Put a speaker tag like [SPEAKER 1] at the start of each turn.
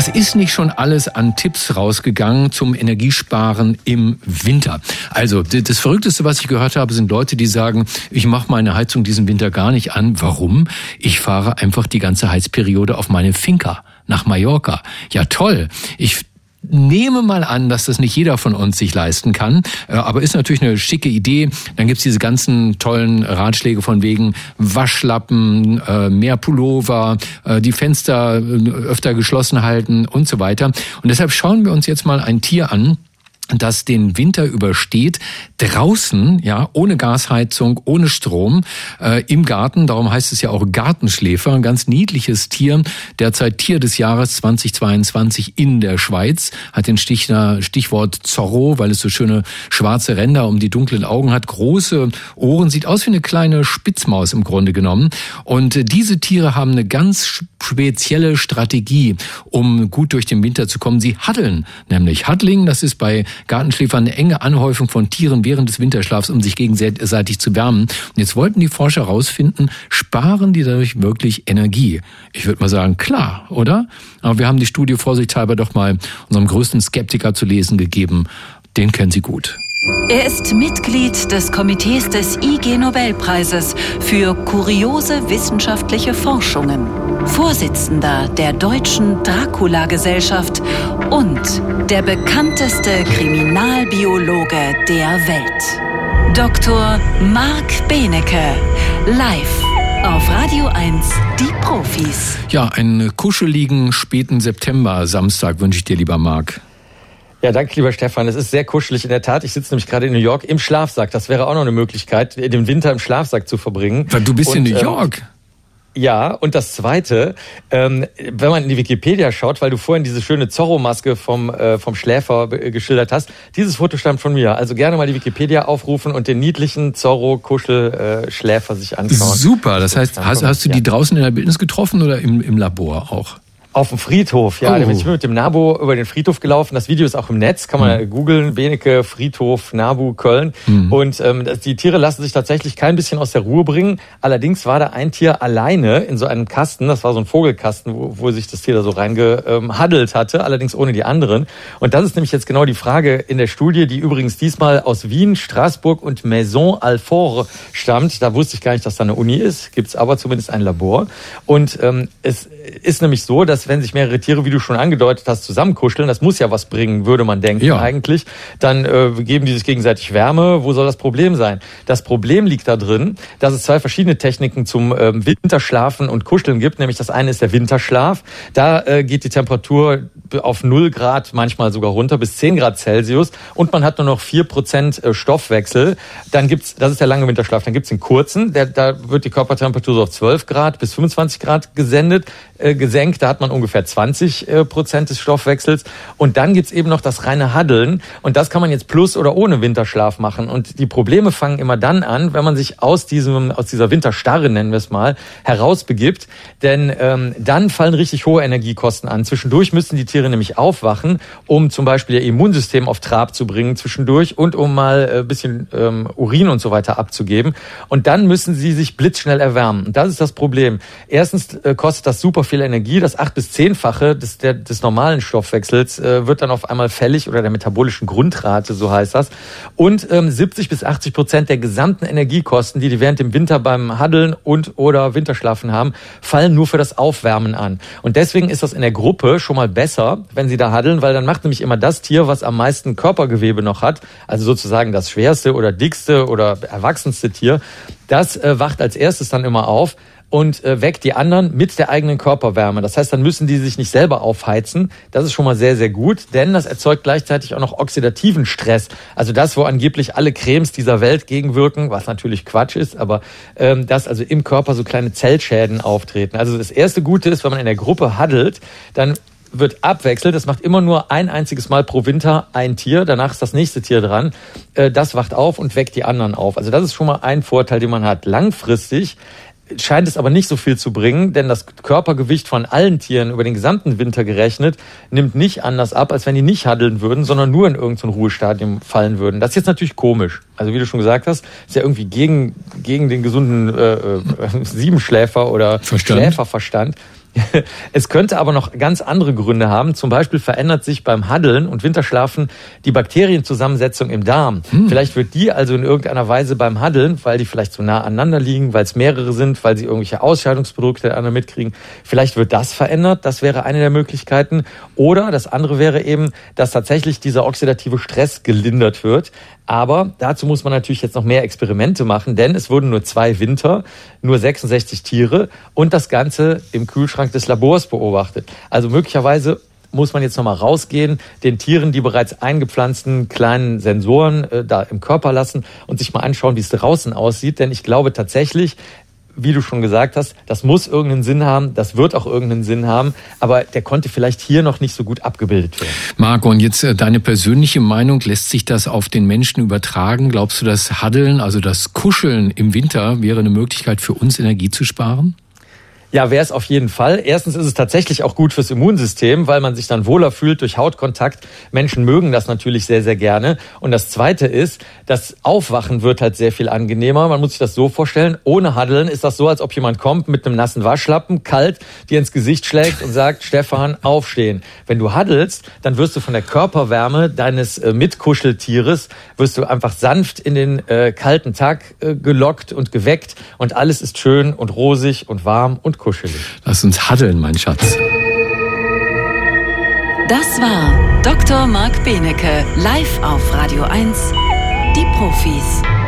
[SPEAKER 1] Was ist nicht schon alles an Tipps rausgegangen zum Energiesparen im Winter? Also das Verrückteste, was ich gehört habe, sind Leute, die sagen, ich mache meine Heizung diesen Winter gar nicht an. Warum? Ich fahre einfach die ganze Heizperiode auf meine Finca nach Mallorca. Ja toll. Ich nehme mal an, dass das nicht jeder von uns sich leisten kann, äh, aber ist natürlich eine schicke Idee. Dann gibt's diese ganzen tollen Ratschläge von wegen Waschlappen, äh, mehr Pullover, äh, die Fenster öfter geschlossen halten und so weiter. Und deshalb schauen wir uns jetzt mal ein Tier an, das den Winter übersteht, draußen, ja, ohne Gasheizung, ohne Strom, äh, im Garten. Darum heißt es ja auch Gartenschläfer, ein ganz niedliches Tier. Derzeit Tier des Jahres 2022 in der Schweiz. Hat den Stichwort Zorro, weil es so schöne schwarze Ränder um die dunklen Augen hat. Große Ohren, sieht aus wie eine kleine Spitzmaus im Grunde genommen. Und äh, diese Tiere haben eine ganz spezielle Strategie, um gut durch den Winter zu kommen. Sie haddeln, nämlich Huddling, das ist bei Gartenschläfer eine enge Anhäufung von Tieren während des Winterschlafs, um sich gegenseitig zu wärmen. Und jetzt wollten die Forscher herausfinden, sparen die dadurch wirklich Energie? Ich würde mal sagen, klar, oder? Aber wir haben die Studie vorsichtshalber doch mal unserem größten Skeptiker zu lesen gegeben. Den kennen Sie gut.
[SPEAKER 2] Er ist Mitglied des Komitees des IG Nobelpreises für kuriose wissenschaftliche Forschungen, Vorsitzender der Deutschen Dracula-Gesellschaft und der bekannteste Kriminalbiologe der Welt. Dr. Marc Benecke, live auf Radio 1, die Profis.
[SPEAKER 1] Ja, einen kuscheligen späten September Samstag wünsche ich dir, lieber Marc.
[SPEAKER 3] Ja, danke, lieber Stefan. Es ist sehr kuschelig in der Tat. Ich sitze nämlich gerade in New York im Schlafsack. Das wäre auch noch eine Möglichkeit, den Winter im Schlafsack zu verbringen.
[SPEAKER 1] Du bist und, in New ähm, York. Ähm,
[SPEAKER 3] ja, und das Zweite, ähm, wenn man in die Wikipedia schaut, weil du vorhin diese schöne Zorro-Maske vom, äh, vom Schläfer geschildert hast, dieses Foto stammt von mir. Also gerne mal die Wikipedia aufrufen und den niedlichen Zorro-Kuschel-Schläfer sich anschauen.
[SPEAKER 1] Super, das heißt, hast, hast du die draußen in der Bildnis getroffen oder im, im Labor auch?
[SPEAKER 3] Auf dem Friedhof, ja. Oh. Ich bin mit dem Nabu über den Friedhof gelaufen. Das Video ist auch im Netz, kann man mhm. googeln. Benecke, Friedhof, Nabu, Köln. Mhm. Und ähm, die Tiere lassen sich tatsächlich kein bisschen aus der Ruhe bringen. Allerdings war da ein Tier alleine in so einem Kasten. Das war so ein Vogelkasten, wo, wo sich das Tier da so reingehaddelt hatte, allerdings ohne die anderen. Und das ist nämlich jetzt genau die Frage in der Studie, die übrigens diesmal aus Wien, Straßburg und Maison Alfort stammt. Da wusste ich gar nicht, dass da eine Uni ist. Gibt's aber zumindest ein Labor. Und ähm, es ist nämlich so, dass wenn sich mehrere Tiere, wie du schon angedeutet hast, zusammenkuscheln, das muss ja was bringen, würde man denken ja. eigentlich, dann äh, geben die sich gegenseitig Wärme. Wo soll das Problem sein? Das Problem liegt da drin, dass es zwei verschiedene Techniken zum ähm, Winterschlafen und Kuscheln gibt. Nämlich das eine ist der Winterschlaf. Da äh, geht die Temperatur auf 0 Grad, manchmal sogar runter bis 10 Grad Celsius und man hat nur noch 4 Prozent äh, Stoffwechsel. Dann gibt's, das ist der lange Winterschlaf, dann gibt's den kurzen, der, da wird die Körpertemperatur so auf 12 Grad bis 25 Grad gesendet, äh, gesenkt. Da hat man ungefähr 20 äh, Prozent des Stoffwechsels. Und dann gibt's eben noch das reine Haddeln. Und das kann man jetzt plus oder ohne Winterschlaf machen. Und die Probleme fangen immer dann an, wenn man sich aus diesem, aus dieser Winterstarre, nennen wir es mal, herausbegibt. Denn ähm, dann fallen richtig hohe Energiekosten an. Zwischendurch müssen die Tiere nämlich aufwachen, um zum Beispiel ihr Immunsystem auf Trab zu bringen zwischendurch und um mal ein äh, bisschen ähm, Urin und so weiter abzugeben. Und dann müssen sie sich blitzschnell erwärmen. Und das ist das Problem. Erstens kostet das super viel Energie. Das acht bis zehnfache des, der, des normalen Stoffwechsels äh, wird dann auf einmal fällig oder der metabolischen Grundrate, so heißt das. Und ähm, 70 bis 80 Prozent der gesamten Energiekosten, die die während dem Winter beim Haddeln und oder Winterschlafen haben, fallen nur für das Aufwärmen an. Und deswegen ist das in der Gruppe schon mal besser, wenn sie da haddeln, weil dann macht nämlich immer das Tier, was am meisten Körpergewebe noch hat, also sozusagen das schwerste oder dickste oder erwachsenste Tier, das äh, wacht als erstes dann immer auf und äh, weckt die anderen mit der eigenen Körperwärme. Das heißt, dann müssen die sich nicht selber aufheizen. Das ist schon mal sehr, sehr gut, denn das erzeugt gleichzeitig auch noch oxidativen Stress. Also das, wo angeblich alle Cremes dieser Welt gegenwirken, was natürlich Quatsch ist, aber ähm, dass also im Körper so kleine Zellschäden auftreten. Also das erste Gute ist, wenn man in der Gruppe haddelt, dann wird abwechselt. Es macht immer nur ein einziges Mal pro Winter ein Tier. Danach ist das nächste Tier dran. Äh, das wacht auf und weckt die anderen auf. Also das ist schon mal ein Vorteil, den man hat. Langfristig scheint es aber nicht so viel zu bringen, denn das Körpergewicht von allen Tieren über den gesamten Winter gerechnet nimmt nicht anders ab, als wenn die nicht handeln würden, sondern nur in irgendein Ruhestadium fallen würden. Das ist jetzt natürlich komisch. Also wie du schon gesagt hast, ist ja irgendwie gegen, gegen den gesunden äh, äh, Siebenschläfer oder Verstand. Schläferverstand. Es könnte aber noch ganz andere Gründe haben. Zum Beispiel verändert sich beim Haddeln und Winterschlafen die Bakterienzusammensetzung im Darm. Hm. Vielleicht wird die also in irgendeiner Weise beim Haddeln, weil die vielleicht so nah aneinander liegen, weil es mehrere sind, weil sie irgendwelche Ausscheidungsprodukte andere mitkriegen, vielleicht wird das verändert. Das wäre eine der Möglichkeiten. Oder das andere wäre eben, dass tatsächlich dieser oxidative Stress gelindert wird. Aber dazu muss man natürlich jetzt noch mehr Experimente machen, denn es wurden nur zwei Winter, nur 66 Tiere und das Ganze im Kühlschrank des Labors beobachtet. Also möglicherweise muss man jetzt nochmal rausgehen, den Tieren die bereits eingepflanzten kleinen Sensoren äh, da im Körper lassen und sich mal anschauen, wie es draußen aussieht. Denn ich glaube tatsächlich, wie du schon gesagt hast, das muss irgendeinen Sinn haben, das wird auch irgendeinen Sinn haben, aber der konnte vielleicht hier noch nicht so gut abgebildet werden.
[SPEAKER 1] Marco, und jetzt äh, deine persönliche Meinung, lässt sich das auf den Menschen übertragen? Glaubst du, das Haddeln, also das Kuscheln im Winter wäre eine Möglichkeit für uns, Energie zu sparen?
[SPEAKER 3] Ja, wäre es auf jeden Fall. Erstens ist es tatsächlich auch gut fürs Immunsystem, weil man sich dann wohler fühlt durch Hautkontakt. Menschen mögen das natürlich sehr, sehr gerne. Und das Zweite ist, das Aufwachen wird halt sehr viel angenehmer. Man muss sich das so vorstellen, ohne Haddeln ist das so, als ob jemand kommt mit einem nassen Waschlappen, kalt, dir ins Gesicht schlägt und sagt, Stefan, aufstehen. Wenn du haddelst, dann wirst du von der Körperwärme deines äh, Mitkuscheltieres, wirst du einfach sanft in den äh, kalten Tag äh, gelockt und geweckt und alles ist schön und rosig und warm und kuschelig.
[SPEAKER 1] Lass uns haddeln, mein Schatz.
[SPEAKER 2] Das war Dr. Marc Benecke, live auf Radio 1, die Profis.